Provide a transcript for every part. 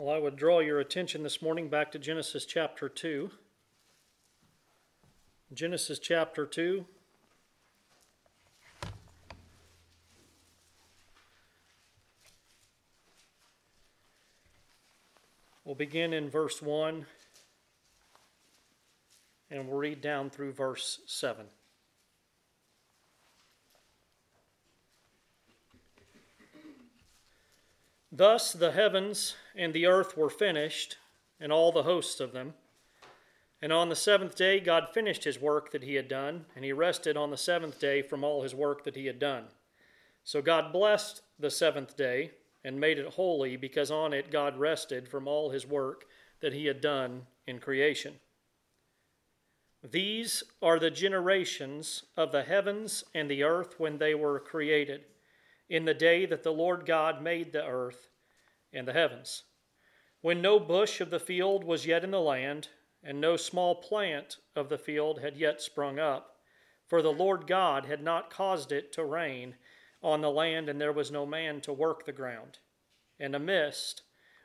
Well, I would draw your attention this morning back to Genesis chapter 2. Genesis chapter 2. We'll begin in verse 1 and we'll read down through verse 7. Thus the heavens and the earth were finished, and all the hosts of them. And on the seventh day God finished his work that he had done, and he rested on the seventh day from all his work that he had done. So God blessed the seventh day and made it holy, because on it God rested from all his work that he had done in creation. These are the generations of the heavens and the earth when they were created in the day that the Lord God made the earth and the heavens, when no bush of the field was yet in the land, and no small plant of the field had yet sprung up, for the Lord God had not caused it to rain on the land, and there was no man to work the ground. And a mist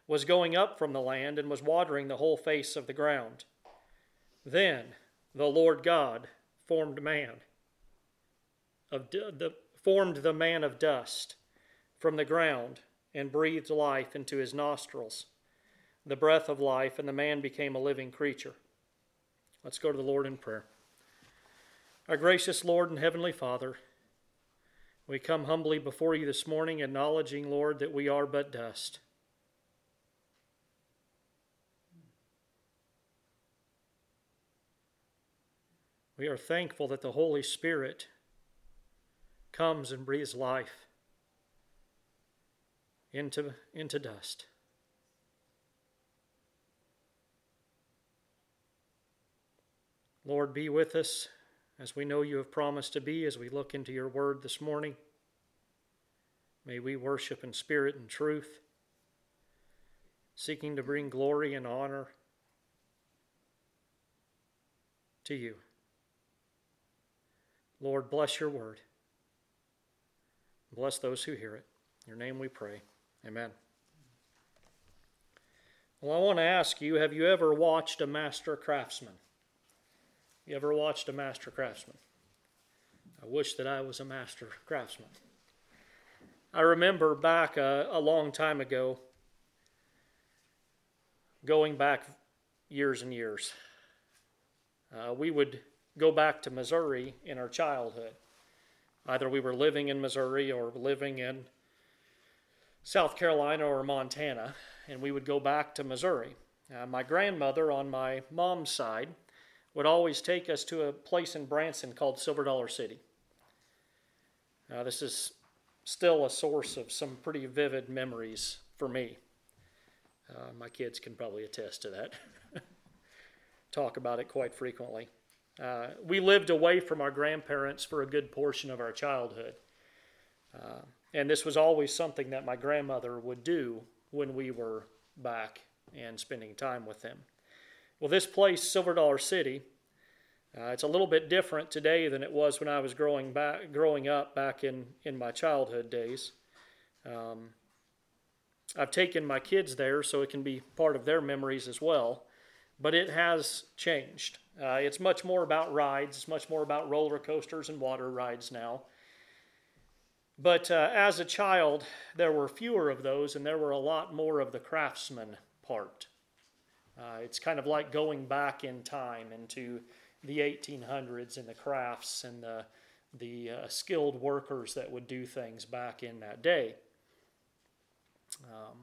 was going up from the land and was watering the whole face of the ground. Then the Lord God formed man of the formed the man of dust from the ground and breathed life into his nostrils, the breath of life, and the man became a living creature. Let's go to the Lord in prayer. Our gracious Lord and Heavenly Father, we come humbly before you this morning, acknowledging, Lord, that we are but dust. We are thankful that the Holy Spirit comes and breathes life into, into dust. Lord, be with us as we know you have promised to be as we look into your word this morning. May we worship in spirit and truth, seeking to bring glory and honor to you. Lord, bless your word. Bless those who hear it. In your name we pray. Amen. Well, I want to ask you have you ever watched a master craftsman? You ever watched a master craftsman? I wish that I was a master craftsman. I remember back a, a long time ago, going back years and years, uh, we would go back to Missouri in our childhood. Either we were living in Missouri or living in South Carolina or Montana, and we would go back to Missouri. Uh, my grandmother on my mom's side would always take us to a place in Branson called Silver Dollar City. This is still a source of some pretty vivid memories for me. Uh, my kids can probably attest to that. Talk about it quite frequently. Uh, we lived away from our grandparents for a good portion of our childhood. Uh, and this was always something that my grandmother would do when we were back and spending time with them. Well, this place, Silver Dollar City, uh, it's a little bit different today than it was when I was growing back, growing up back in, in my childhood days. Um, I've taken my kids there so it can be part of their memories as well, but it has changed. Uh, it's much more about rides, it's much more about roller coasters and water rides now. But uh, as a child, there were fewer of those, and there were a lot more of the craftsman part. Uh, it's kind of like going back in time into the 1800s and the crafts and the, the uh, skilled workers that would do things back in that day. Um,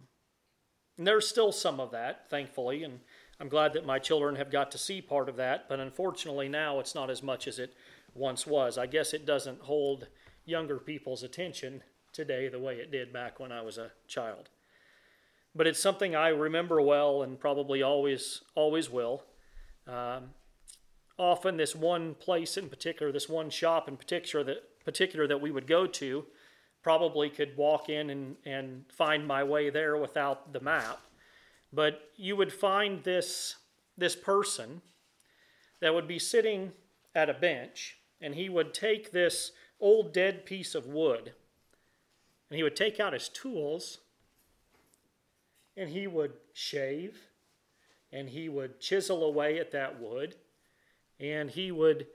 and there's still some of that, thankfully, and I'm glad that my children have got to see part of that, but unfortunately now it's not as much as it once was. I guess it doesn't hold younger people's attention today the way it did back when I was a child. But it's something I remember well and probably always always will. Um, often, this one place in particular, this one shop in particular that particular that we would go to, probably could walk in and, and find my way there without the map. But you would find this, this person that would be sitting at a bench, and he would take this old dead piece of wood, and he would take out his tools, and he would shave and he would chisel away at that wood and he would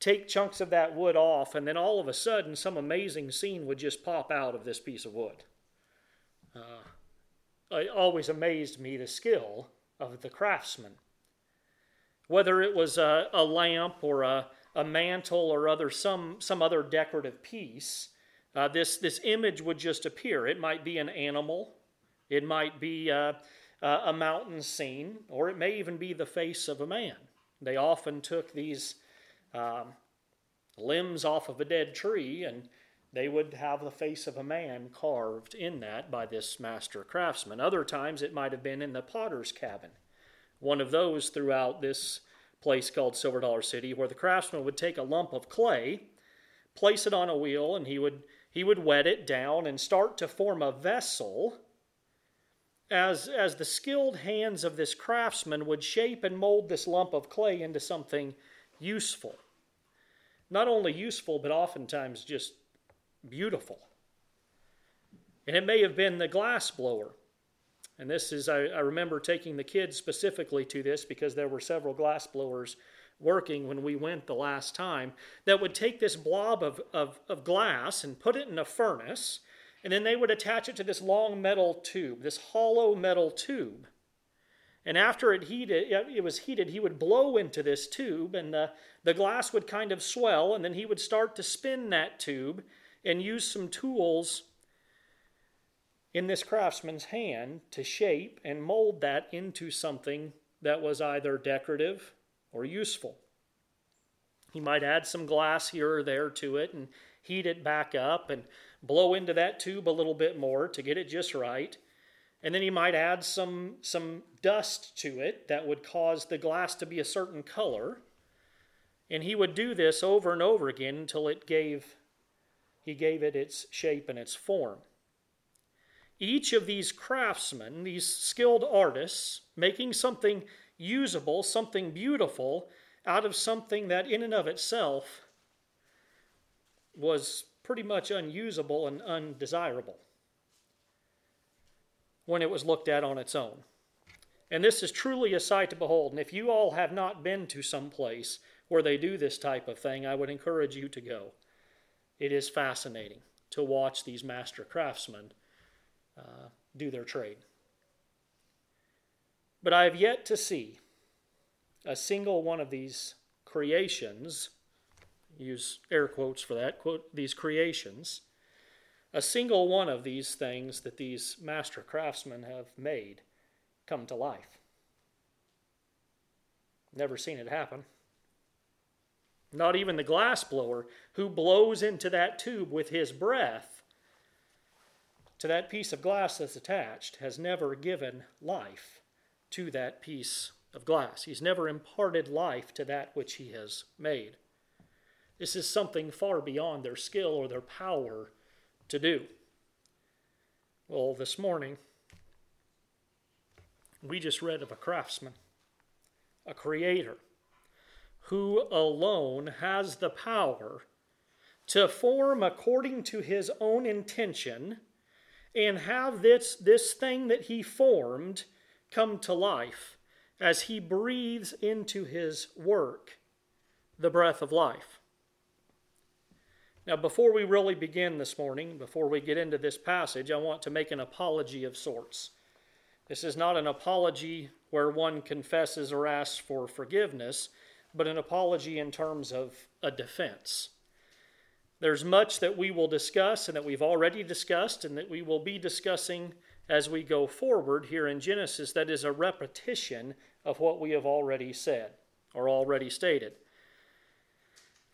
take chunks of that wood off, and then all of a sudden, some amazing scene would just pop out of this piece of wood. Uh, always amazed me the skill of the craftsman. Whether it was a, a lamp or a, a mantle or other some, some other decorative piece, uh, this, this image would just appear. It might be an animal, it might be a, a mountain scene, or it may even be the face of a man. They often took these um, limbs off of a dead tree and they would have the face of a man carved in that by this master craftsman. Other times it might have been in the potter's cabin, one of those throughout this place called Silver Dollar City, where the craftsman would take a lump of clay, place it on a wheel, and he would he would wet it down and start to form a vessel. As, as the skilled hands of this craftsman would shape and mold this lump of clay into something useful. Not only useful, but oftentimes just beautiful. And it may have been the glass blower. And this is, I, I, remember taking the kids specifically to this because there were several glass blowers working when we went the last time that would take this blob of, of, of glass and put it in a furnace, and then they would attach it to this long metal tube, this hollow metal tube. And after it heated, it was heated, he would blow into this tube, and the, the glass would kind of swell, and then he would start to spin that tube and use some tools in this craftsman's hand to shape and mold that into something that was either decorative or useful. He might add some glass here or there to it and heat it back up and blow into that tube a little bit more to get it just right. And then he might add some, some dust to it that would cause the glass to be a certain color. And he would do this over and over again until it gave he gave it its shape and its form. Each of these craftsmen, these skilled artists, making something usable, something beautiful, out of something that in and of itself was pretty much unusable and undesirable when it was looked at on its own. And this is truly a sight to behold. And if you all have not been to some place where they do this type of thing, I would encourage you to go it is fascinating to watch these master craftsmen uh, do their trade. But I have yet to see a single one of these creations, use air quotes for that, quote, these creations, a single one of these things that these master craftsmen have made come to life. Never seen it happen. Not even the glass blower who blows into that tube with his breath to that piece of glass that's attached has never given life to that piece of glass. He's never imparted life to that which he has made. This is something far beyond their skill or their power to do. Well, this morning, we just read of a craftsman, a creator who alone has the power to form according to his own intention and have this, this thing that he formed come to life as he breathes into his work the breath of life. Now, before we really begin this morning, before we get into this passage, I want to make an apology of sorts. This is not an apology where one confesses or asks for forgiveness but an apology in terms of a defense. There's much that we will discuss and that we've already discussed and that we will be discussing as we go forward here in Genesis that is a repetition of what we have already said or already stated.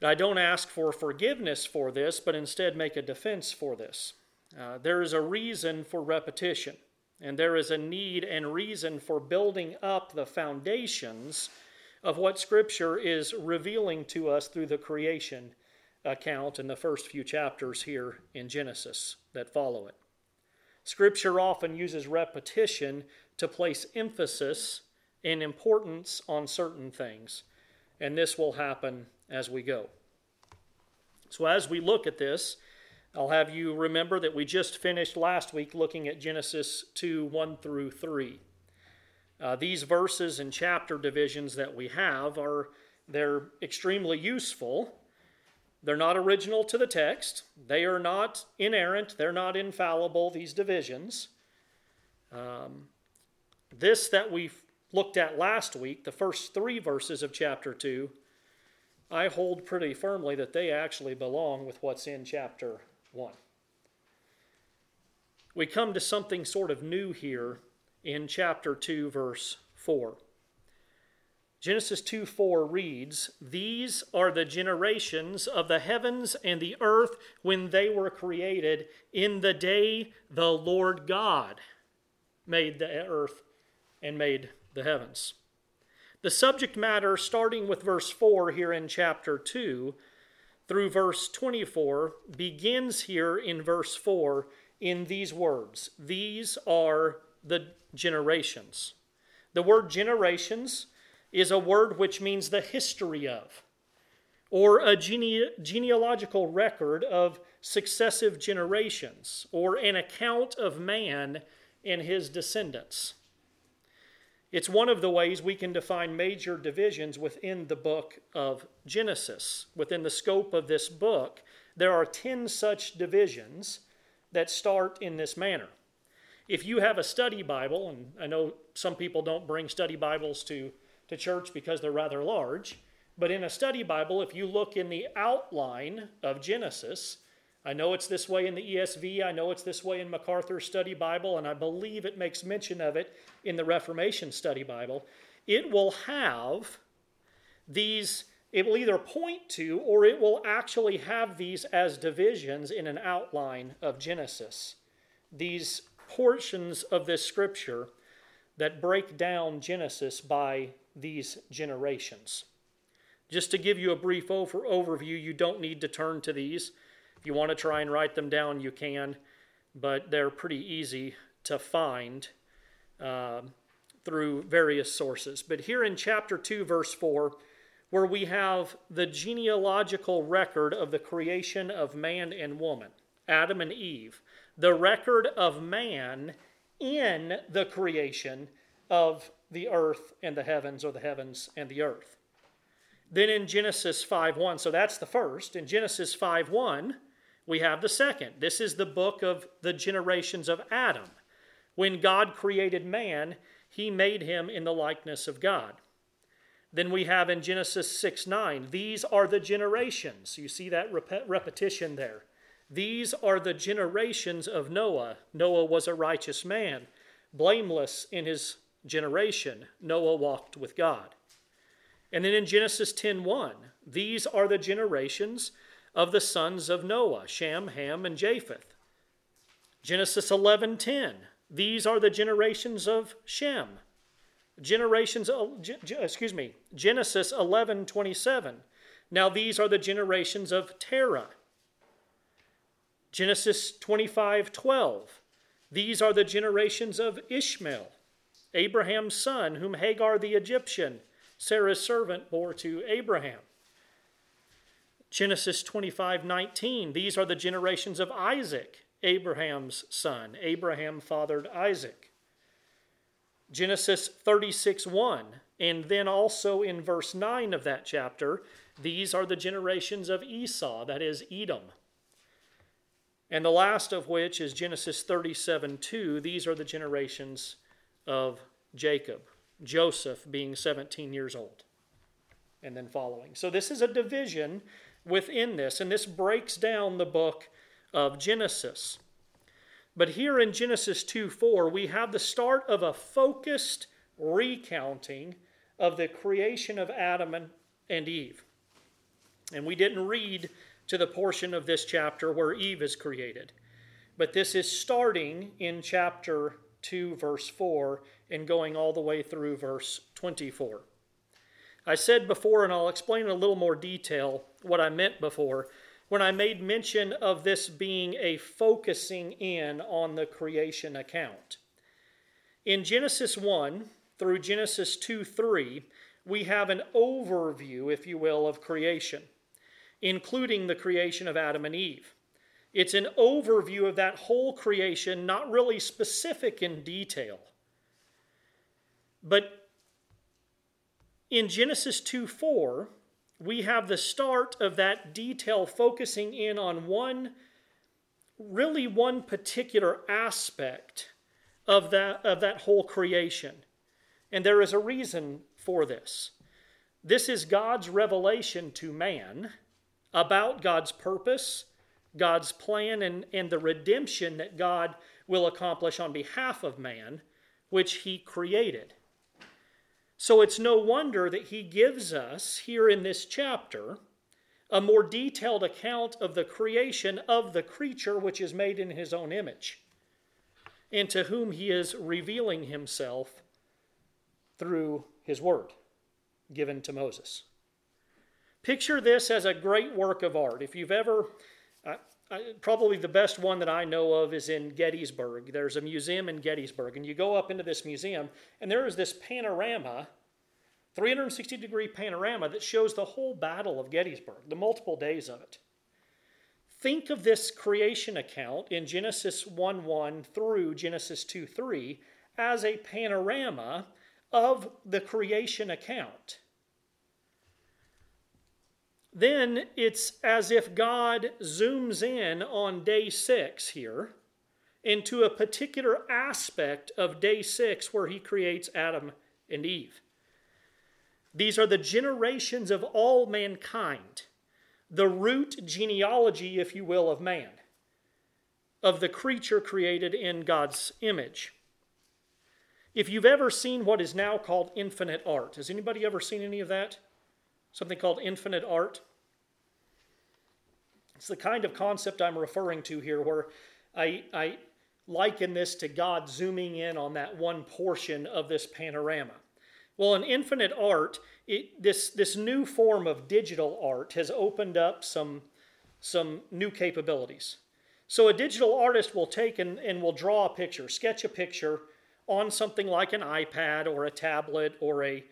I don't ask for forgiveness for this, but instead make a defense for this. Uh, there is a reason for repetition, and there is a need and reason for building up the foundations of what Scripture is revealing to us through the creation account in the first few chapters here in Genesis that follow it. Scripture often uses repetition to place emphasis and importance on certain things, and this will happen as we go. So, as we look at this, I'll have you remember that we just finished last week looking at Genesis 2 1 through 3. Uh, these verses and chapter divisions that we have are they're extremely useful. They're not original to the text. They are not inerrant. They're not infallible. These divisions. Um, this that we looked at last week, the first three verses of chapter two, I hold pretty firmly that they actually belong with what's in chapter 1. We come to something sort of new here in chapter 2, verse 4. Genesis 2 4 reads, These are the generations of the heavens and the earth when they were created in the day the Lord God made the earth and made the heavens. The subject matter, starting with verse 4 here in chapter 2, through verse 24 begins here in verse 4 in these words These are the generations. The word generations is a word which means the history of, or a gene- genealogical record of successive generations, or an account of man and his descendants. It's one of the ways we can define major divisions within the book of Genesis. Within the scope of this book, there are 10 such divisions that start in this manner. If you have a study Bible, and I know some people don't bring study Bibles to, to church because they're rather large, but in a study Bible, if you look in the outline of Genesis, I know it's this way in the ESV, I know it's this way in MacArthur's Study Bible, and I believe it makes mention of it in the Reformation Study Bible. It will have these, it will either point to or it will actually have these as divisions in an outline of Genesis. These portions of this scripture that break down Genesis by these generations. Just to give you a brief over, overview, you don't need to turn to these. If you want to try and write them down, you can, but they're pretty easy to find uh, through various sources. But here in chapter 2, verse 4, where we have the genealogical record of the creation of man and woman, Adam and Eve, the record of man in the creation of the earth and the heavens, or the heavens and the earth. Then in Genesis 5:1, so that's the first. In Genesis 5:1, we have the second. This is the book of the generations of Adam. When God created man, he made him in the likeness of God. Then we have in Genesis 6 9, these are the generations. You see that rep- repetition there. These are the generations of Noah. Noah was a righteous man, blameless in his generation. Noah walked with God. And then in Genesis 10 1, these are the generations of the sons of Noah, Shem, Ham, and Japheth. Genesis 11:10. These are the generations of Shem. Generations excuse me, Genesis 11:27. Now these are the generations of Terah. Genesis 25:12. These are the generations of Ishmael, Abraham's son, whom Hagar the Egyptian, Sarah's servant, bore to Abraham. Genesis 25 19. These are the generations of Isaac, Abraham's son. Abraham fathered Isaac. Genesis 36 1. And then also in verse 9 of that chapter, these are the generations of Esau, that is Edom. And the last of which is Genesis 37 2. These are the generations of Jacob, Joseph being 17 years old, and then following. So this is a division within this, and this breaks down the book of Genesis. But here in Genesis 2 4, we have the start of a focused recounting of the creation of Adam and, Eve. And we didn't read to the portion of this chapter where Eve is created. But this is starting in chapter 2, verse 4, and going all the way through verse 24. I said before, and I'll explain in a little more detail what I meant before, when I made mention of this being a focusing in on the creation account. In Genesis 1 through Genesis 2 3, we have an overview, if you will, of creation, including the creation of Adam and Eve. It's an overview of that whole creation, not really specific in detail. But in Genesis 2 4, we have the start of that detail focusing in on one, really one particular aspect of that, of that whole creation. And there is a reason for this. This is God's revelation to man about God's purpose, God's plan, and, and the redemption that God will accomplish on behalf of man, which he created. So it's no wonder that he gives us here in this chapter a more detailed account of the creation of the creature which is made in his own image, and to whom he is revealing himself through his word given to Moses. Picture this as a great work of art. If you've ever, uh, uh, probably the best one that I know of is in Gettysburg. There's a museum in Gettysburg, and you go up into this museum, and there is this panorama, 360 degree panorama, that shows the whole Battle of Gettysburg, the multiple days of it. Think of this creation account in Genesis 1 1 through Genesis 2 3 as a panorama of the creation account. Then it's as if God zooms in on day six here into a particular aspect of day six where he creates Adam and Eve. These are the generations of all mankind, the root genealogy, if you will, of man, of the creature created in God's image. If you've ever seen what is now called infinite art, has anybody ever seen any of that? Something called infinite art? It's the kind of concept I'm referring to here where I, I liken this to God zooming in on that one portion of this panorama. Well, in infinite art, it, this, this new form of digital art has opened up some, some new capabilities. So, a digital artist will take and, and will draw a picture, sketch a picture on something like an iPad or a tablet or a,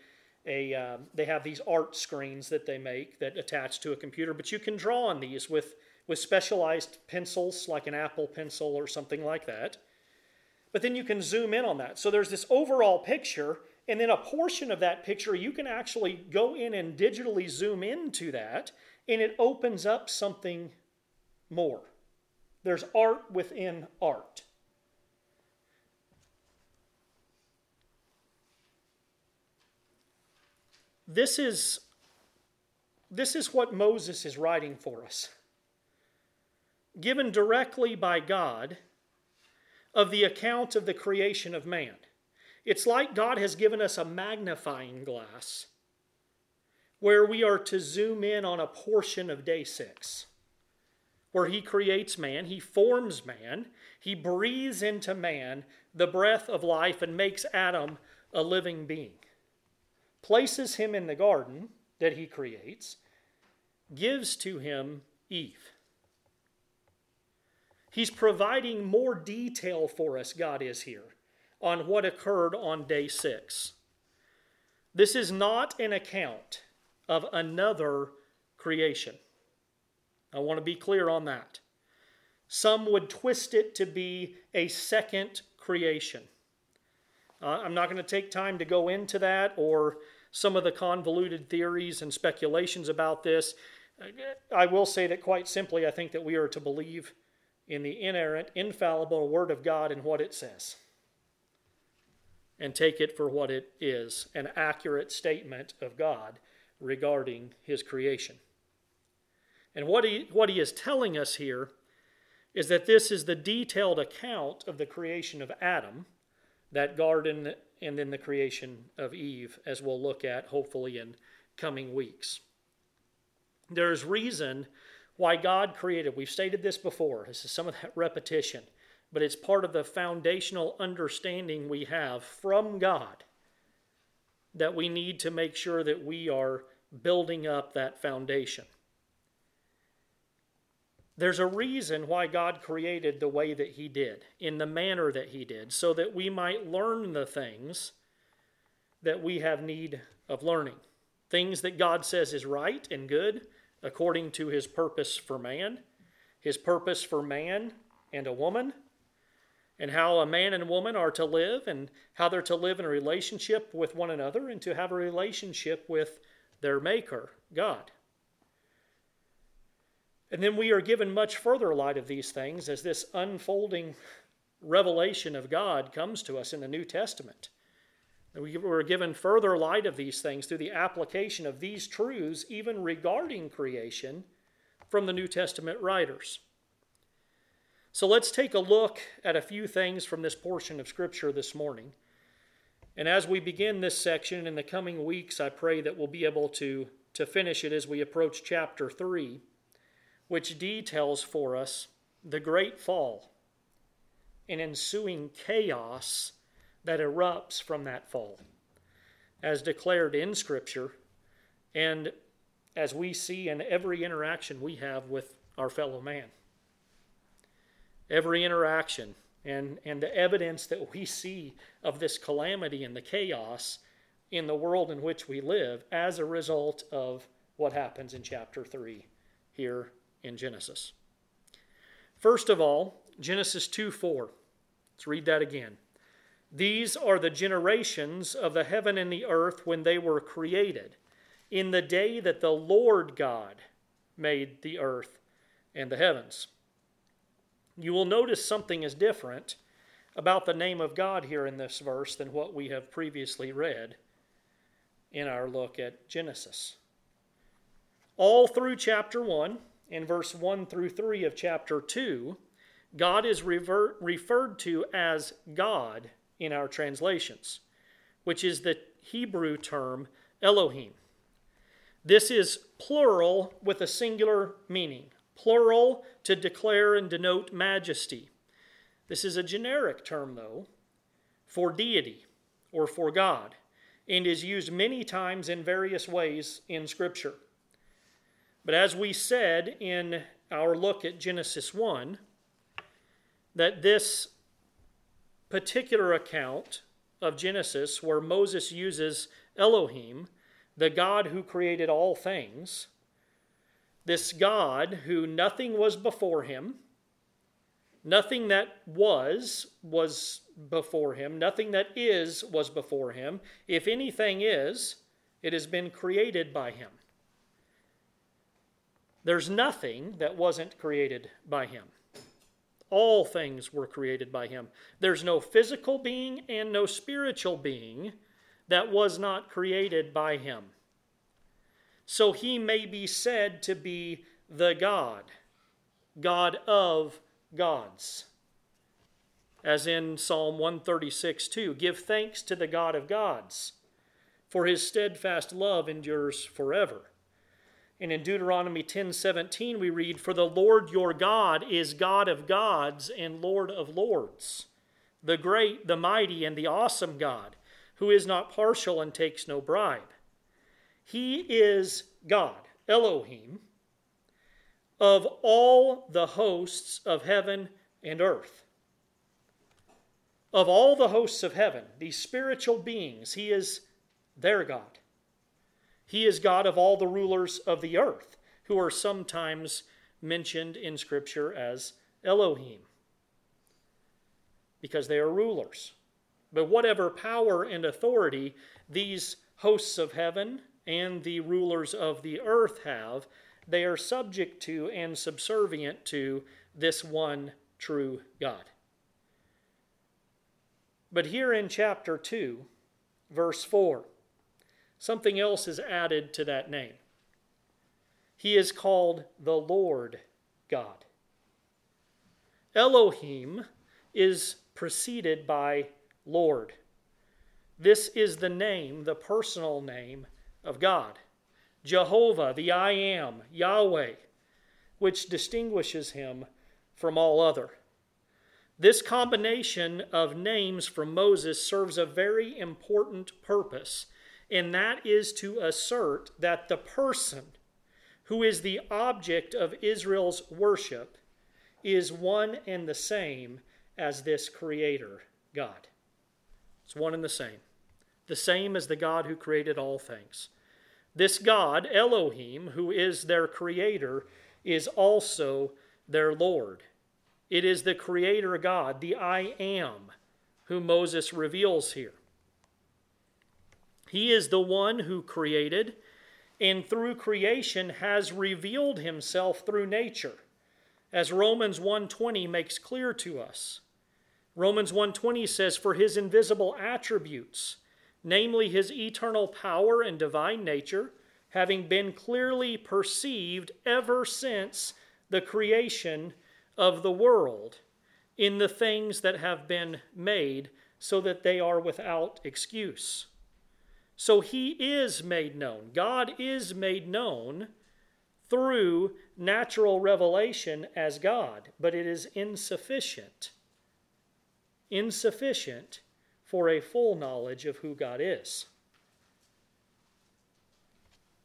a um, they have these art screens that they make that attach to a computer, but you can draw on these with, with specialized pencils like an Apple pencil or something like that. But then you can zoom in on that. So there's this overall picture, and then a portion of that picture, you can actually go in and digitally zoom into that, and it opens up something more. There's art within art. This is, this is what Moses is writing for us. Given directly by God of the account of the creation of man. It's like God has given us a magnifying glass where we are to zoom in on a portion of day six, where He creates man, He forms man, He breathes into man the breath of life and makes Adam a living being places him in the garden that he creates, gives to him Eve. He's providing more detail for us, God is here, on what occurred on day six. This is not an account of another creation. I want to be clear on that. Some would twist it to be a second creation. Uh, I'm not going to take time to go into that or some of the convoluted theories and speculations about this. I will say that quite simply, I think that we are to believe in the inerrant, infallible Word of God and what it says, and take it for what it is an accurate statement of God regarding His creation. And what he, what he is telling us here is that this is the detailed account of the creation of Adam that garden and then the creation of Eve, as we'll look at hopefully in coming weeks. There's reason why God created. We've stated this before. This is some of that repetition, but it's part of the foundational understanding we have from God that we need to make sure that we are building up that foundation. There's a reason why God created the way that He did, in the manner that He did, so that we might learn the things that we have need of learning. Things that God says is right and good according to His purpose for man, his purpose for man and a woman, and how a man and woman are to live, and how they're to live in a relationship with one another, and to have a relationship with their Maker, God. And then we are given much further light of these things as this unfolding revelation of God comes to us in the New Testament. We were given further light of these things through the application of these truths, even regarding creation, from the New Testament writers. So let's take a look at a few things from this portion of Scripture this morning. And as we begin this section in the coming weeks, I pray that we'll be able to, to finish it as we approach chapter 3 which details for us the great fall and ensuing chaos that erupts from that fall, as declared in Scripture and as we see in every interaction we have with our fellow man. Every interaction and, and the evidence that we see of this calamity and the chaos in the world in which we live as a result of what happens in chapter 3 here in Genesis. First of all, Genesis 2 4. Let's read that again. These are the generations of the heaven and the earth when they were created, in the day that the Lord God made the earth and the heavens. You will notice something is different about the name of God here in this verse than what we have previously read in our look at Genesis. All through chapter 1, in verse 1 through 3 of chapter 2, God is referred to as God in our translations, which is the Hebrew term Elohim. This is plural with a singular meaning, plural to declare and denote majesty. This is a generic term, though, for deity or for God, and is used many times in various ways in Scripture. But as we said in our look at Genesis 1, that this particular account of Genesis, where Moses uses Elohim, the God who created all things, this God who nothing was before him, nothing that was was before him, nothing that is was before him. If anything is, it has been created by him. There's nothing that wasn't created by him. All things were created by him. There's no physical being and no spiritual being that was not created by him. So he may be said to be the God, God of gods. As in Psalm 136 2 Give thanks to the God of gods, for his steadfast love endures forever. And in Deuteronomy 10:17 we read, "For the Lord your God is God of gods and Lord of lords, the great, the mighty, and the awesome God, who is not partial and takes no bribe. He is God, Elohim, of all the hosts of heaven and earth. Of all the hosts of heaven, these spiritual beings, he is their God. He is God of all the rulers of the earth, who are sometimes mentioned in Scripture as Elohim, because they are rulers. But whatever power and authority these hosts of heaven and the rulers of the earth have, they are subject to and subservient to this one true God. But here in chapter 2, verse 4, something else is added to that name. He is called the Lord God. Elohim is preceded by Lord. This is the name, the personal name of God. Jehovah, the I am, Yahweh, which distinguishes him from all other. This combination of names from Moses serves a very important purpose and that is to assert that the person who is the object of Israel's worship is one and the same as this Creator God. It's one and the same. The same as the God who created all things. This God, Elohim, who is their Creator, is also their Lord. It is the Creator God, the I am, who Moses reveals here. He is the one who created and through creation has revealed himself through nature, as Romans 1:20 makes clear to us. Romans 1:20 says for his invisible attributes, namely his eternal power and divine nature, having been clearly perceived ever since the creation of the world in the things that have been made so that they are without excuse. So he is made known. God is made known through natural revelation as God, but it is insufficient. Insufficient for a full knowledge of who God is.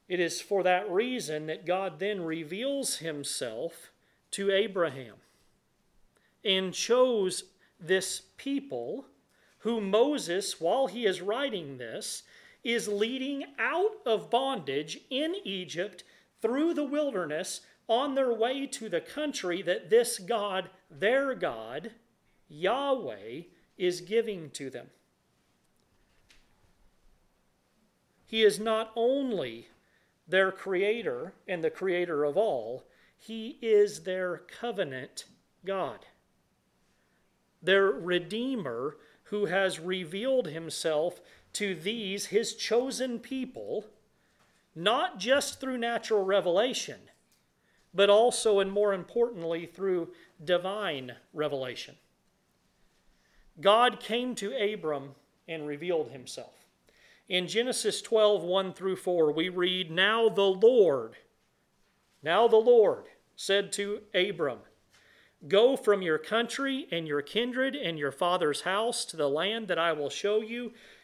It is for that reason that God then reveals himself to Abraham and chose this people who Moses, while he is writing this, is leading out of bondage in Egypt through the wilderness on their way to the country that this God, their God, Yahweh, is giving to them. He is not only their creator and the creator of all, he is their covenant God, their redeemer who has revealed himself to these, his chosen people, not just through natural revelation, but also and more importantly through divine revelation. God came to Abram and revealed himself. In Genesis 12, 1 through 4, we read, Now the Lord, now the Lord said to Abram, Go from your country and your kindred and your father's house to the land that I will show you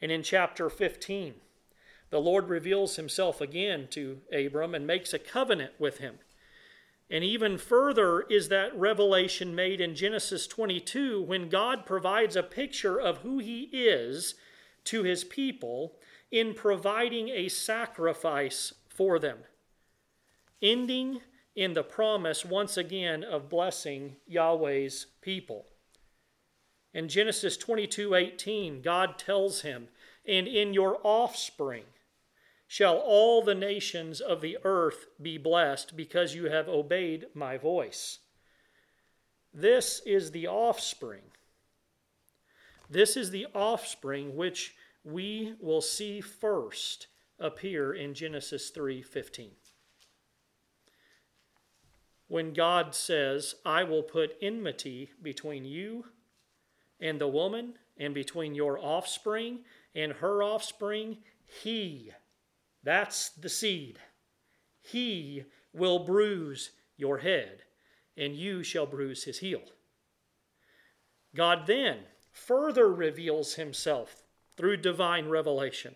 And in chapter 15, the Lord reveals himself again to Abram and makes a covenant with him. And even further is that revelation made in Genesis 22 when God provides a picture of who he is to his people in providing a sacrifice for them, ending in the promise once again of blessing Yahweh's people. In Genesis 22 18, God tells him, And in your offspring shall all the nations of the earth be blessed, because you have obeyed my voice. This is the offspring. This is the offspring which we will see first appear in Genesis 3:15. When God says, "I will put enmity between you and the woman, and between your offspring and her offspring, he, that's the seed, he will bruise your head, and you shall bruise his heel. God then further reveals himself through divine revelation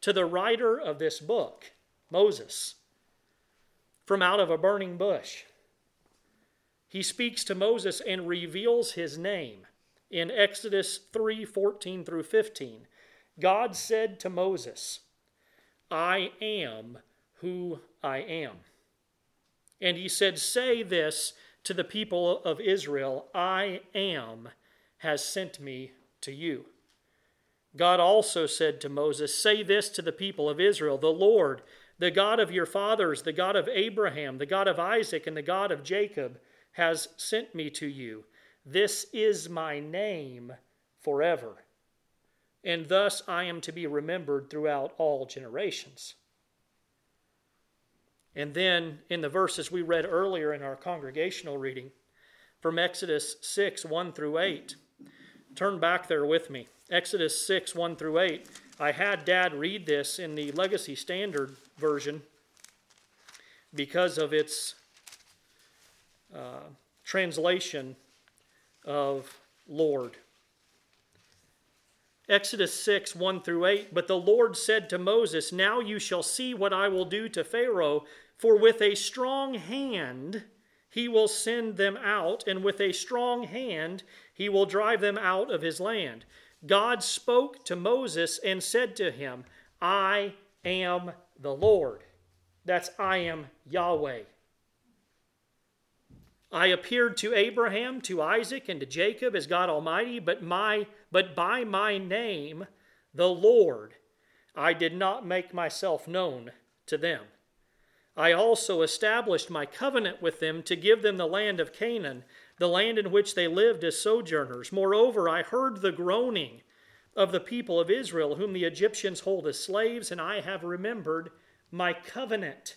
to the writer of this book, Moses, from out of a burning bush. He speaks to Moses and reveals his name in Exodus 3 14 through 15. God said to Moses, I am who I am. And he said, Say this to the people of Israel I am has sent me to you. God also said to Moses, Say this to the people of Israel The Lord, the God of your fathers, the God of Abraham, the God of Isaac, and the God of Jacob, has sent me to you. This is my name forever. And thus I am to be remembered throughout all generations. And then in the verses we read earlier in our congregational reading from Exodus 6 1 through 8, turn back there with me. Exodus 6 1 through 8. I had Dad read this in the Legacy Standard version because of its uh, translation of Lord. Exodus 6, 1 through 8. But the Lord said to Moses, Now you shall see what I will do to Pharaoh, for with a strong hand he will send them out, and with a strong hand he will drive them out of his land. God spoke to Moses and said to him, I am the Lord. That's I am Yahweh. I appeared to Abraham, to Isaac, and to Jacob as God Almighty, but my but by my name, the Lord, I did not make myself known to them. I also established my covenant with them to give them the land of Canaan, the land in which they lived as sojourners. Moreover, I heard the groaning of the people of Israel, whom the Egyptians hold as slaves, and I have remembered my covenant.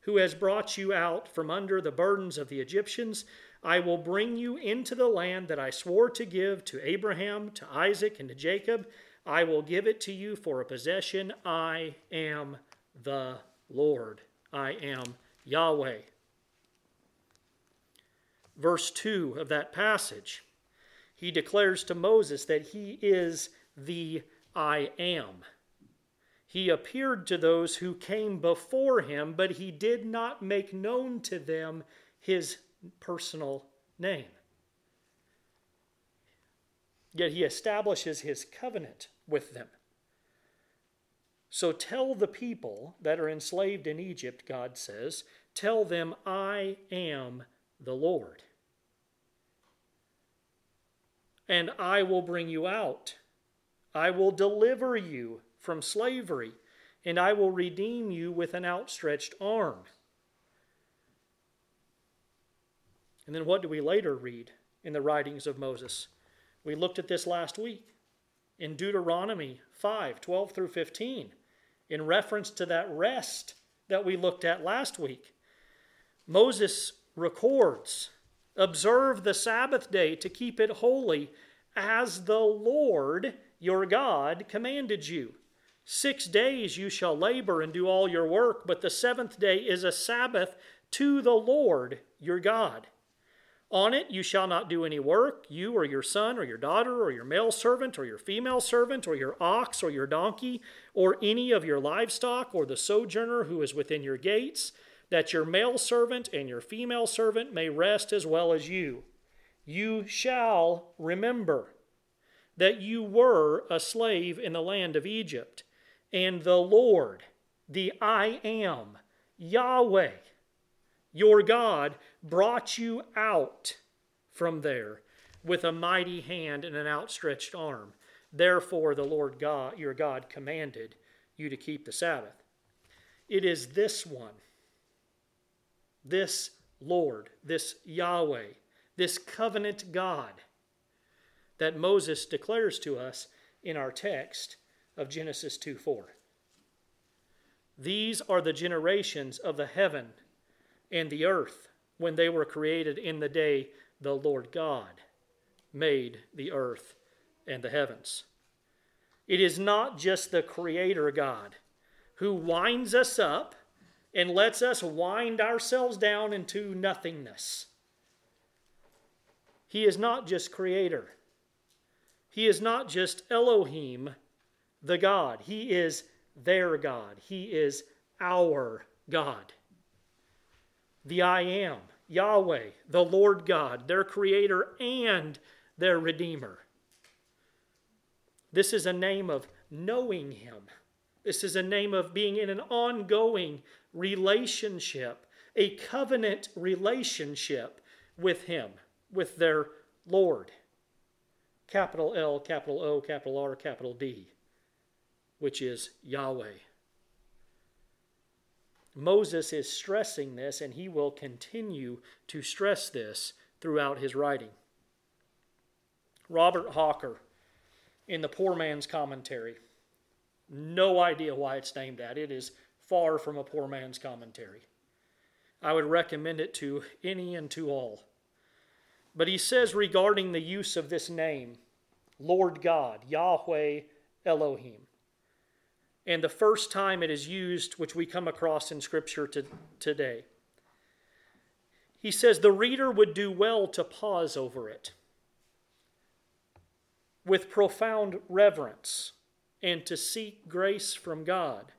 who has brought you out from under the burdens of the Egyptians. I will bring you into the land that I swore to give to Abraham, to Isaac, and to Jacob. I will give it to you for a possession. I am the Lord. I am Yahweh. Verse 2 of that passage, he declares to Moses that he is the I am. He appeared to those who came before him, but he did not make known to them his personal name. Yet he establishes his covenant with them. So tell the people that are enslaved in Egypt, God says, tell them, I am the Lord. And I will bring you out. I will deliver you from slavery, and I will redeem you with an outstretched arm. And then what do we later read in the writings of Moses? We looked at this last week in Deuteronomy 5 12 through 15, in reference to that rest that we looked at last week. Moses records Observe the Sabbath day to keep it holy, as the Lord your God commanded you. Six days you shall labor and do all your work, but the seventh day is a Sabbath to the Lord your God. On it you shall not do any work, you or your son or your daughter or your male servant or your female servant or your ox or your donkey or any of your livestock or the sojourner who is within your gates, that your male servant and your female servant may rest as well as you. You shall remember that you were a slave in the land of Egypt and the Lord, the I am, Yahweh, your God, brought you out from there with a mighty hand and an outstretched arm. Therefore, the Lord God, your God, commanded you to keep the Sabbath. It is this one, this Lord, this Yahweh, this covenant God, that Moses declares to us in our text of Genesis 2 4. These are the generations of the heaven and the earth when they were created in the day the Lord God made the earth and the heavens. It is not just the Creator God who winds us up and lets us wind ourselves down into nothingness. He is not just Creator. He is not just Elohim, the God. He is their God. He is our God. The I am, Yahweh, the Lord God, their creator and their redeemer. This is a name of knowing Him. This is a name of being in an ongoing relationship, a covenant relationship with Him, with their Lord. Capital L, capital O, capital R, capital D which is Yahweh. Moses is stressing this, and he will continue to stress this throughout his writing. Robert Hawker in the Poor Man's Commentary. No idea why it's named that. It is far from a poor man's commentary. I would recommend it to any and to all. But he says regarding the use of this name, Lord God, Yahweh Elohim, and the first time it is used, which we come across in Scripture to, today, he says the reader would do well to pause over it with profound reverence and to seek grace from God,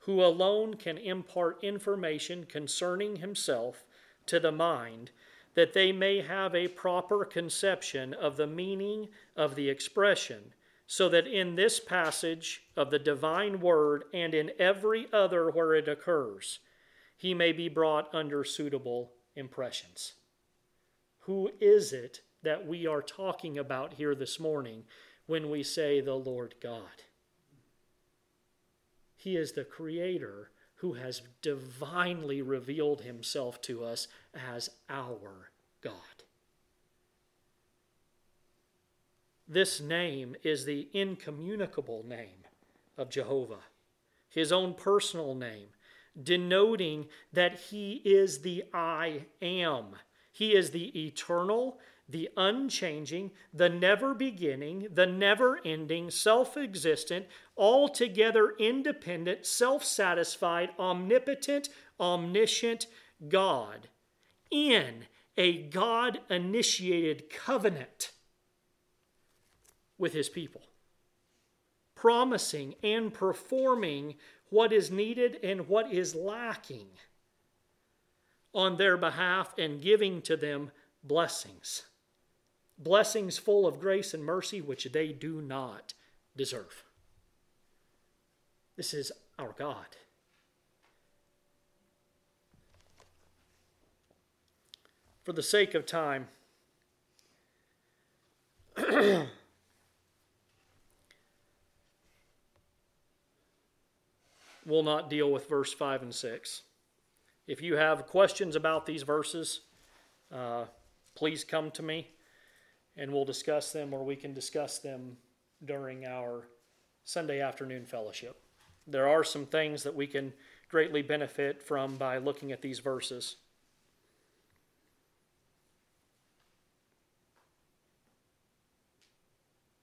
who alone can impart information concerning himself to the mind, that they may have a proper conception of the meaning of the expression, so that in this passage of the divine word and in every other where it occurs, he may be brought under suitable impressions. Who is it that we are talking about here this morning when we say the Lord God? He is the Creator who has divinely revealed Himself to us as our God. This name is the incommunicable name of Jehovah, His own personal name, denoting that He is the I am. He is the eternal the unchanging, the never beginning, the never ending, self existent, altogether independent, self satisfied, omnipotent, omniscient God in a God initiated covenant with his people, promising and performing what is needed and what is lacking on their behalf and giving to them blessings blessings full of grace and mercy which they do not deserve. This is our God. For the sake of time, we'll not deal with verse 5 and 6. If you have questions about these verses, uh, please come to me and we'll discuss them or we can discuss them during our Sunday afternoon fellowship. There are some things that we can greatly benefit from by looking at these verses.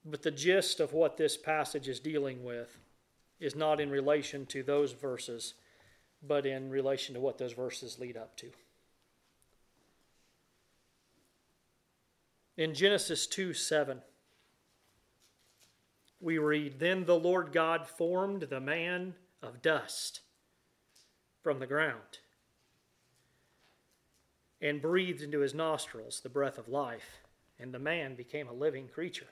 But the gist of what this passage is dealing with is not in relation to those verses, but in relation to what those verses lead up to. In Genesis 2 7, we read, Then the Lord God formed the man of dust from the ground and breathed into his nostrils the breath of life, and the man became a living creature.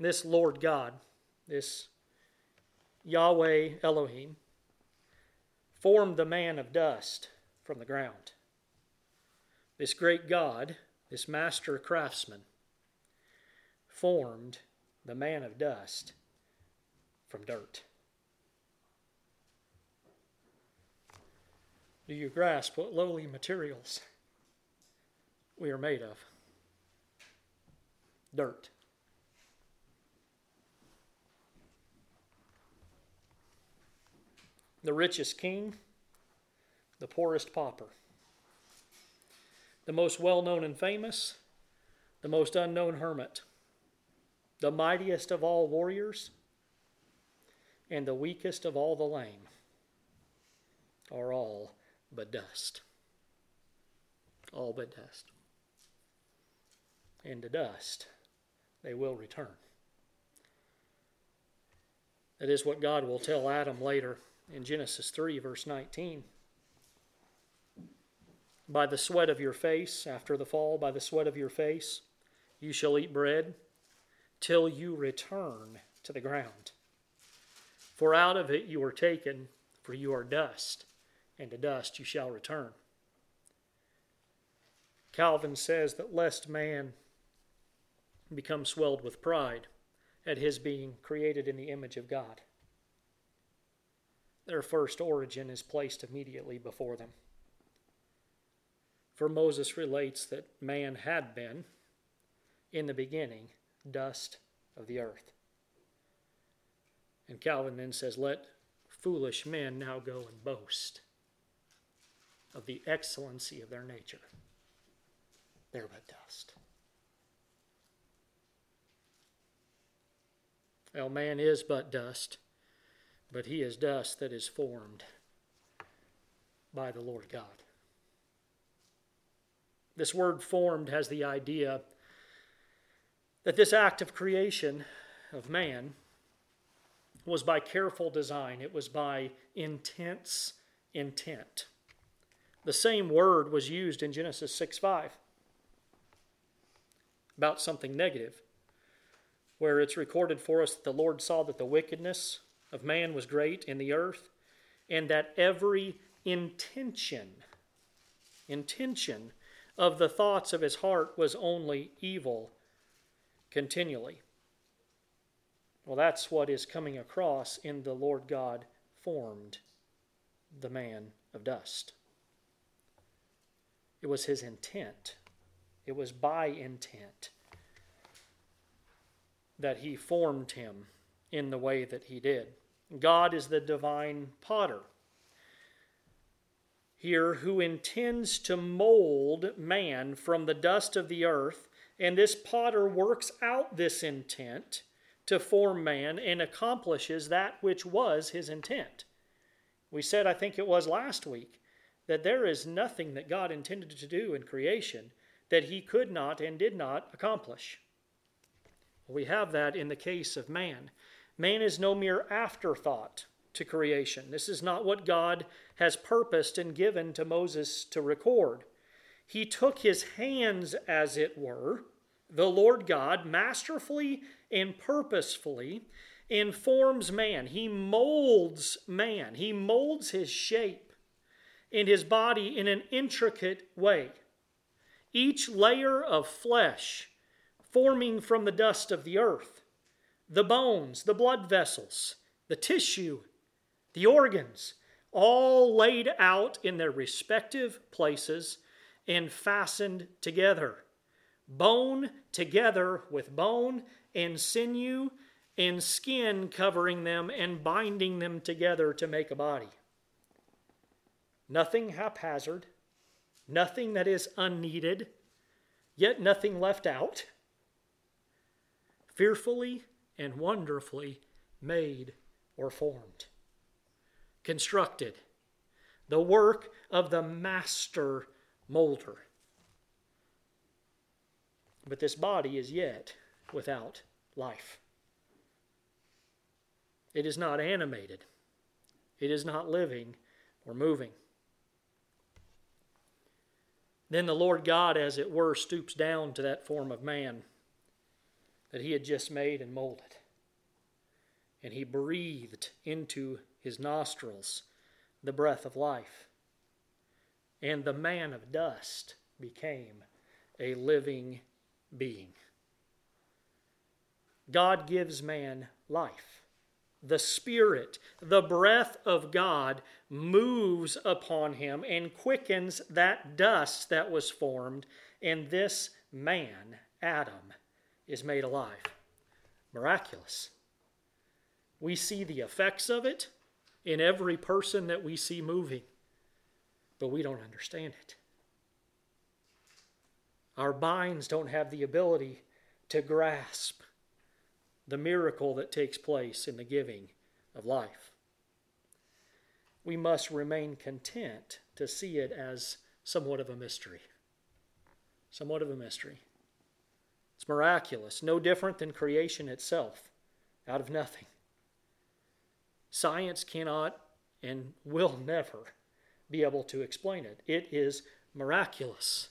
This Lord God, this Yahweh Elohim, formed the man of dust from the ground this great God, this master craftsman, formed the man of dust from dirt. Do you grasp what lowly materials we are made of? Dirt. The richest king, the poorest pauper the most well known and famous, the most unknown hermit, the mightiest of all warriors, and the weakest of all the lame are all but dust. All but dust. And to dust they will return. That is what God will tell Adam later in Genesis 3, verse 19 by the sweat of your face, after the fall, by the sweat of your face, you shall eat bread till you return to the ground. For out of it you are taken, for you are dust, and to dust you shall return. Calvin says that lest man become swelled with pride at his being created in the image of God, their first origin is placed immediately before them. For Moses relates that man had been, in the beginning, dust of the earth. And Calvin then says, Let foolish men now go and boast of the excellency of their nature. They're but dust. Well, man is but dust, but he is dust that is formed by the Lord God. This word formed has the idea that this act of creation of man was by careful design, it was by intense intent. The same word was used in Genesis 6 5 about something negative, where it's recorded for us that the Lord saw that the wickedness of man was great in the earth, and that every intention, intention of the thoughts of his heart was only evil continually. Well, that's what is coming across in the Lord God formed the man of dust. It was his intent, it was by intent that he formed him in the way that he did. God is the divine potter here who intends to mold man from the dust of the earth, and this potter works out this intent to form man and accomplishes that which was his intent. We said, I think it was last week, that there is nothing that God intended to do in creation that he could not and did not accomplish. We have that in the case of man. Man is no mere afterthought to creation. This is not what God has purposed and given to Moses to record. He took his hands, as it were, the Lord God, masterfully and purposefully informs man. He molds man, he molds his shape and his body in an intricate way. Each layer of flesh forming from the dust of the earth, the bones, the blood vessels, the tissue, the organs, all laid out in their respective places and fastened together bone together with bone and sinew and skin covering them and binding them together to make a body. Nothing haphazard, nothing that is unneeded, yet nothing left out. Fearfully and wonderfully made or formed, constructed, the work of the master molder. But this body is yet without life. It is not animated, it is not living or moving. Then the Lord God, as it were, stoops down to that form of man that he had just made and molded. And he breathed into his nostrils the breath of life. And the man of dust became a living being. God gives man life. The Spirit, the breath of God, moves upon him and quickens that dust that was formed, and this man, Adam, is made alive. Miraculous. We see the effects of it in every person that we see moving, but we don't understand it. Our minds don't have the ability to grasp the miracle that takes place in the giving of life. We must remain content to see it as somewhat of a mystery. Somewhat of a mystery. It's miraculous, no different than creation itself, out of nothing. Science cannot and will never be able to explain it. It is miraculous.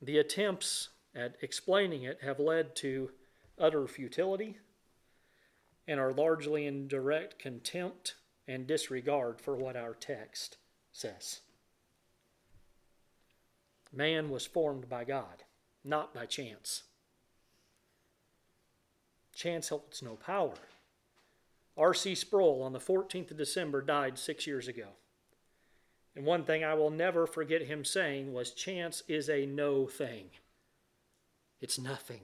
The attempts at explaining it have led to utter futility and are largely in direct contempt and disregard for what our text says. Man was formed by God, not by chance. Chance holds no power. R.C. Sproul on the 14th of December died six years ago. And one thing I will never forget him saying was chance is a no thing. It's nothing.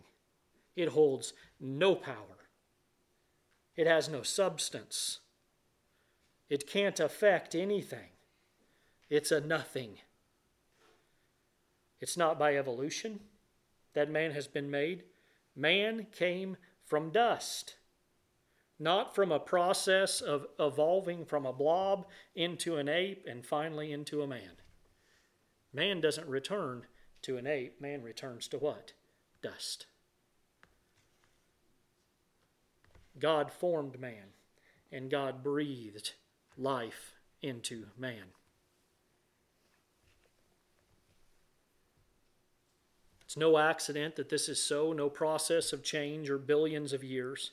It holds no power. It has no substance. It can't affect anything. It's a nothing. It's not by evolution that man has been made. Man came from dust, not from a process of evolving from a blob into an ape and finally into a man. Man doesn't return to an ape, man returns to what? Dust. God formed man, and God breathed life into man. It's no accident that this is so, no process of change or billions of years.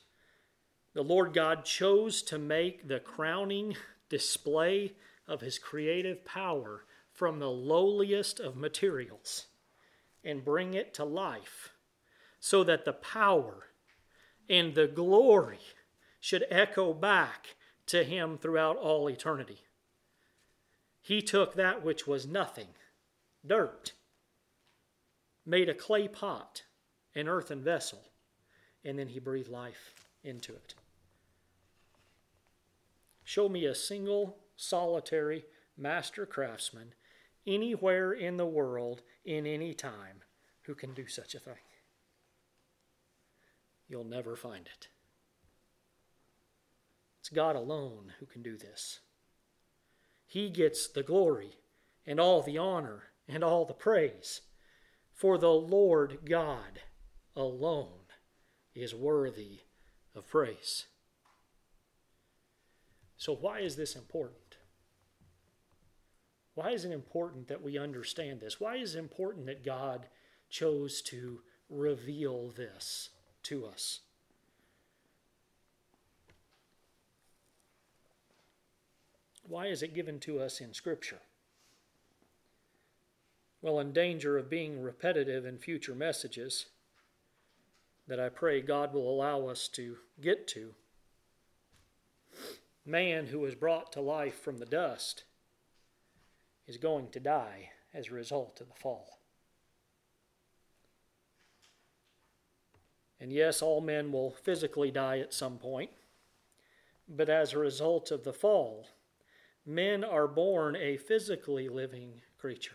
The Lord God chose to make the crowning display of his creative power from the lowliest of materials and bring it to life so that the power and the glory should echo back to him throughout all eternity. He took that which was nothing, dirt, made a clay pot, an earthen vessel, and then he breathed life into it. Show me a single solitary master craftsman anywhere in the world in any time who can do such a thing. You'll never find it. It's God alone who can do this. He gets the glory and all the honor and all the praise. For the Lord God alone is worthy of praise. So, why is this important? Why is it important that we understand this? Why is it important that God chose to reveal this to us? Why is it given to us in Scripture? Well, in danger of being repetitive in future messages that I pray God will allow us to get to, man who was brought to life from the dust is going to die as a result of the fall. And yes, all men will physically die at some point, but as a result of the fall, men are born a physically living creature,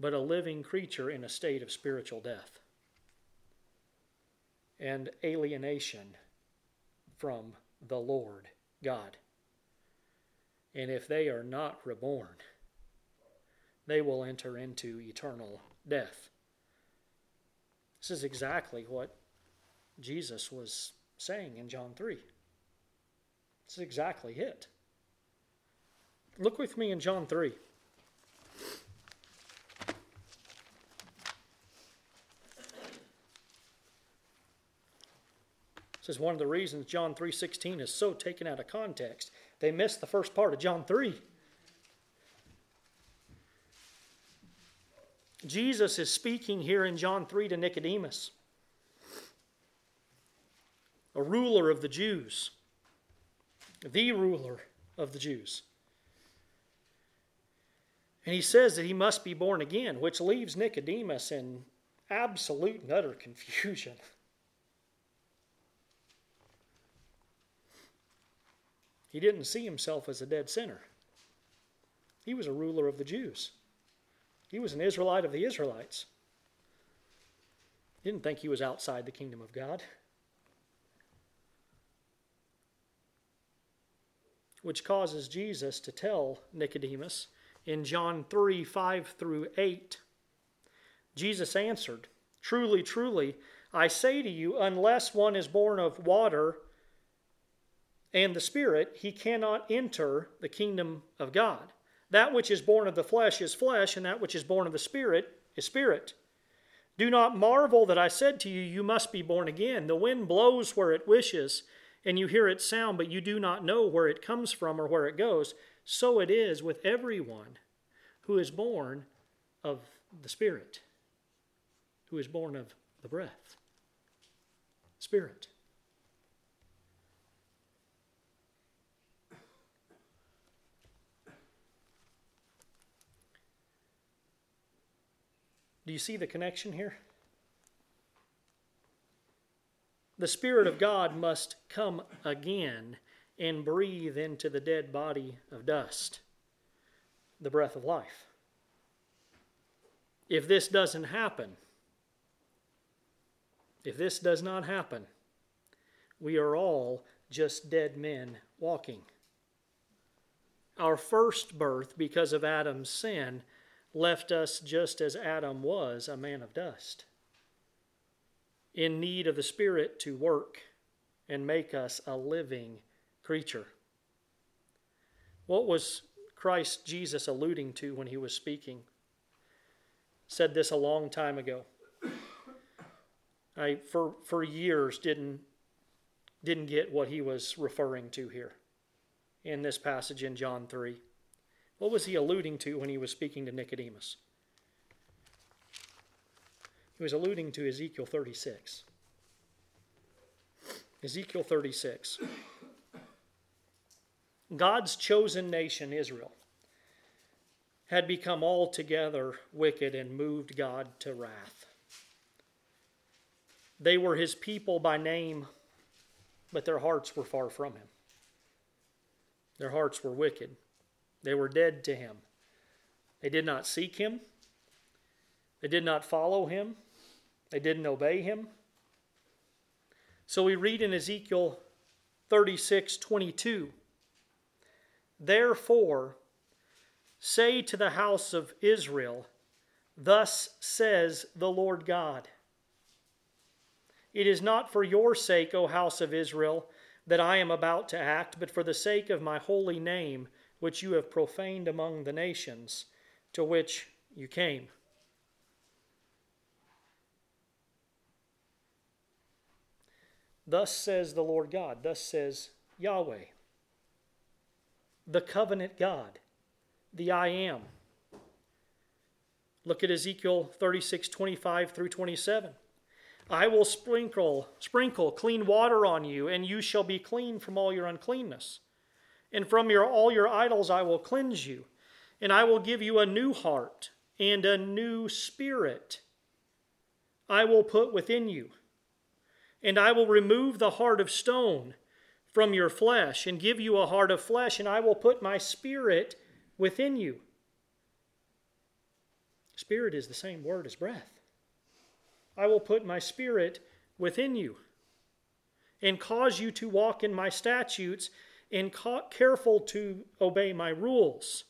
but a living creature in a state of spiritual death and alienation from the Lord God. And if they are not reborn, they will enter into eternal death. This is exactly what Jesus was saying in John 3. This is exactly it. Look with me in John 3. This is one of the reasons John 3:16 is so taken out of context. They missed the first part of John 3. Jesus is speaking here in John 3 to Nicodemus, a ruler of the Jews, the ruler of the Jews. And he says that he must be born again, which leaves Nicodemus in absolute and utter confusion. He didn't see himself as a dead sinner. He was a ruler of the Jews. He was an Israelite of the Israelites. He didn't think he was outside the kingdom of God. Which causes Jesus to tell Nicodemus in John 3 5 through 8. Jesus answered, Truly, truly, I say to you, unless one is born of water and the Spirit, he cannot enter the kingdom of God. That which is born of the flesh is flesh, and that which is born of the Spirit is spirit. Do not marvel that I said to you, You must be born again. The wind blows where it wishes, and you hear its sound, but you do not know where it comes from or where it goes. So it is with everyone who is born of the Spirit, who is born of the breath. Spirit. Do you see the connection here? The Spirit of God must come again and breathe into the dead body of dust the breath of life. If this doesn't happen, if this does not happen, we are all just dead men walking. Our first birth, because of Adam's sin, left us just as Adam was, a man of dust, in need of the Spirit to work and make us a living creature. What was Christ Jesus alluding to when he was speaking? Said this a long time ago. I for for years didn't didn't get what he was referring to here in this passage in John 3. What was he alluding to when he was speaking to Nicodemus? He was alluding to Ezekiel 36. Ezekiel 36. God's chosen nation, Israel, had become altogether wicked and moved God to wrath. They were his people by name, but their hearts were far from him. Their hearts were wicked. They were dead to him. They did not seek him. They did not follow him. They didn't obey him. So we read in Ezekiel 36 22, Therefore, say to the house of Israel, Thus says the Lord God. It is not for your sake, O house of Israel, that I am about to act, but for the sake of my holy name, which you have profaned among the nations to which you came. Thus says the Lord God, thus says Yahweh, the covenant God, the I am. Look at Ezekiel 36 25 through 27. I will sprinkle, sprinkle clean water on you, and you shall be clean from all your uncleanness. And from your, all your idols I will cleanse you. And I will give you a new heart and a new spirit I will put within you. And I will remove the heart of stone from your flesh and give you a heart of flesh, and I will put my spirit within you. Spirit is the same word as breath. I will put my spirit within you and cause you to walk in my statutes and careful to obey my rules.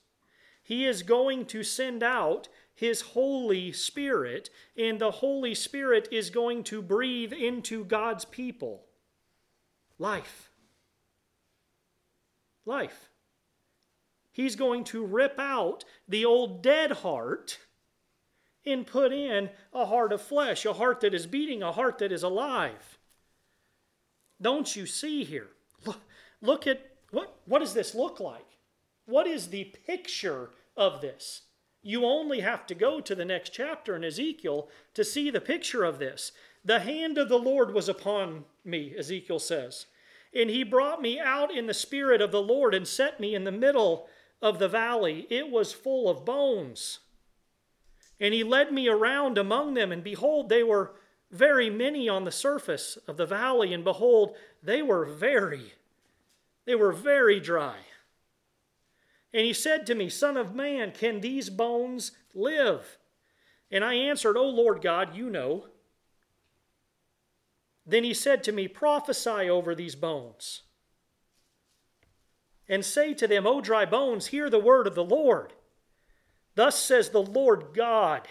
He is going to send out his Holy Spirit, and the Holy Spirit is going to breathe into God's people life. Life. He's going to rip out the old dead heart and put in a heart of flesh, a heart that is beating, a heart that is alive. Don't you see here? Look, look at what, what does this look like? What is the picture of this? You only have to go to the next chapter in Ezekiel to see the picture of this. The hand of the Lord was upon me, Ezekiel says. And he brought me out in the spirit of the Lord and set me in the middle of the valley. It was full of bones. And he led me around among them, and behold, they were very many on the surface of the valley, and behold, they were very, they were very dry. And he said to me, Son of man, can these bones live? And I answered, O Lord God, you know. Then he said to me, Prophesy over these bones, and say to them, O dry bones, hear the word of the Lord. Thus says the Lord God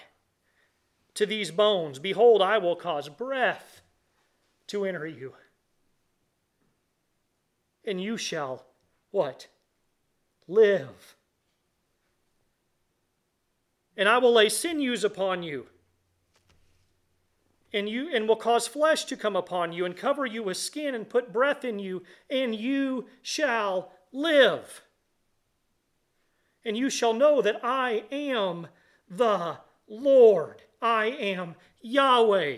to these bones Behold, I will cause breath to enter you. And you shall what? Live. And I will lay sinews upon you. And you and will cause flesh to come upon you and cover you with skin and put breath in you, and you shall live and you shall know that I am the Lord. I am Yahweh.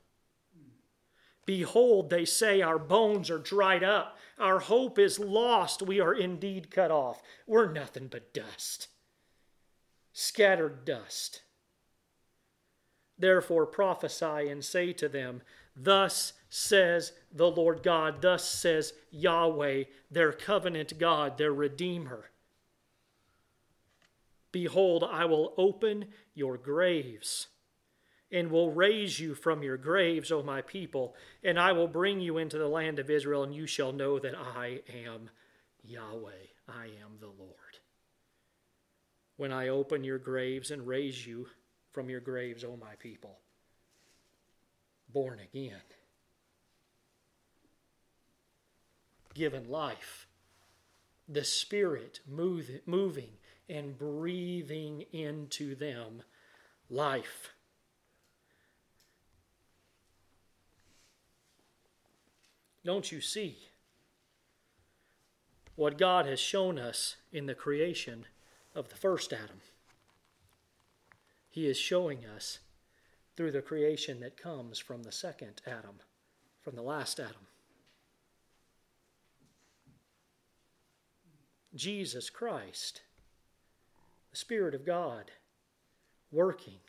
Behold, they say, Our bones are dried up. Our hope is lost. We are indeed cut off. We're nothing but dust, scattered dust. Therefore prophesy and say to them, Thus says the Lord God, thus says Yahweh, their covenant God, their Redeemer. Behold, I will open your graves and will raise you from your graves, O my people, and I will bring you into the land of Israel, and you shall know that I am Yahweh. I am the Lord. When I open your graves and raise you from your graves, O my people, born again, given life, the Spirit moving and breathing into them life Don't you see what God has shown us in the creation of the first Adam? He is showing us through the creation that comes from the second Adam, from the last Adam. Jesus Christ, the Spirit of God, working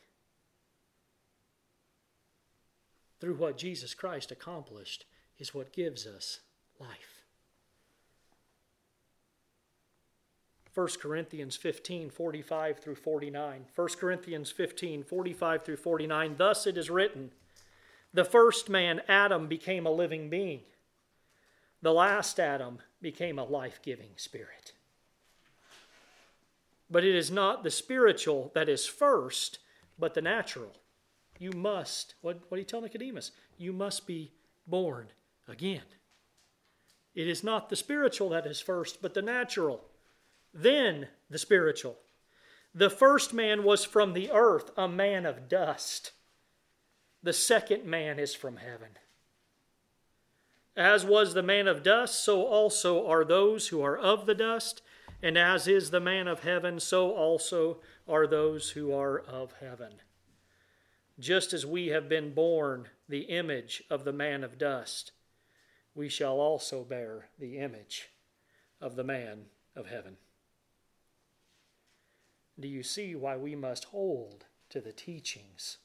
through what Jesus Christ accomplished is what gives us life. 1 Corinthians 15, 45 through 49. 1 Corinthians 15, 45 through 49. Thus it is written The first man, Adam, became a living being. The last Adam became a life giving spirit. But it is not the spiritual that is first, but the natural. You must, what, what do you tell Nicodemus? You must be born again. It is not the spiritual that is first, but the natural, then the spiritual. The first man was from the earth, a man of dust. The second man is from heaven. As was the man of dust, so also are those who are of the dust, and as is the man of heaven, so also are those who are of heaven. Just as we have been borne the image of the man of dust, we shall also bear the image of the man of heaven. Do you see why we must hold to the teachings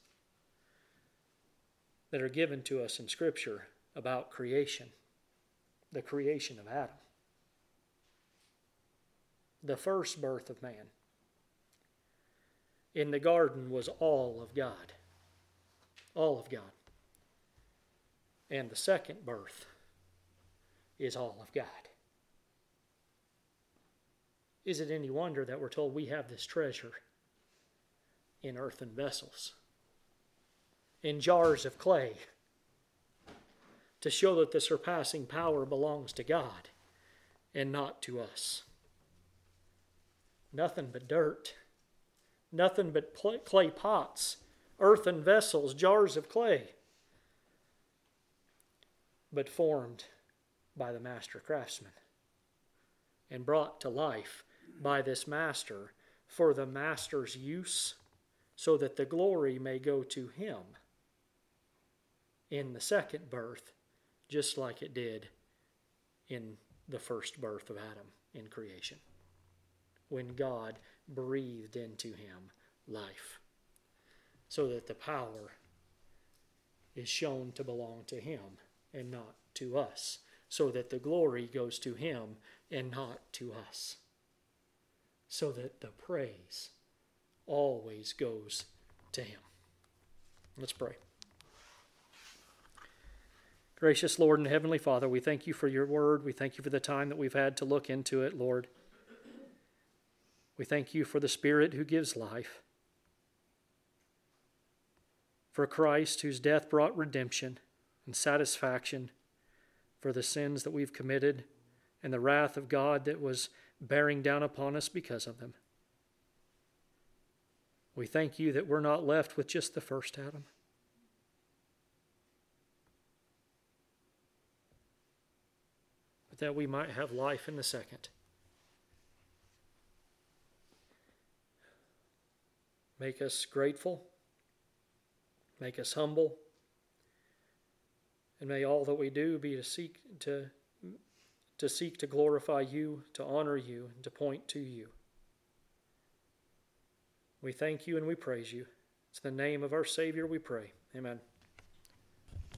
that are given to us in Scripture about creation, the creation of Adam, the first birth of man? In the garden was all of God, all of God. And the second birth is all of God. Is it any wonder that we're told we have this treasure in earthen vessels, in jars of clay, to show that the surpassing power belongs to God and not to us? Nothing but dirt, nothing but clay pots, earthen vessels, jars of clay, but formed by the master craftsman and brought to life by this master for the master's use so that the glory may go to him in the second birth, just like it did in the first birth of Adam in creation, when God breathed into him life, so that the power is shown to belong to him and not to us so that the glory goes to him and not to us, so that the praise always goes to Him. Let's pray. Gracious Lord and Heavenly Father, we thank you for your word. We thank you for the time that we've had to look into it, Lord. We thank you for the Spirit who gives life, for Christ whose death brought redemption and satisfaction for the sins that we've committed and the wrath of God that was bearing down upon us because of them. We thank you that we're not left with just the first Adam. But that we might have life in the second. Make us grateful. Make us humble. And may all that we do be to seek to, to seek to glorify you, to honor you, and to point to you. We thank you and we praise you. It's the name of our Savior we pray. Amen.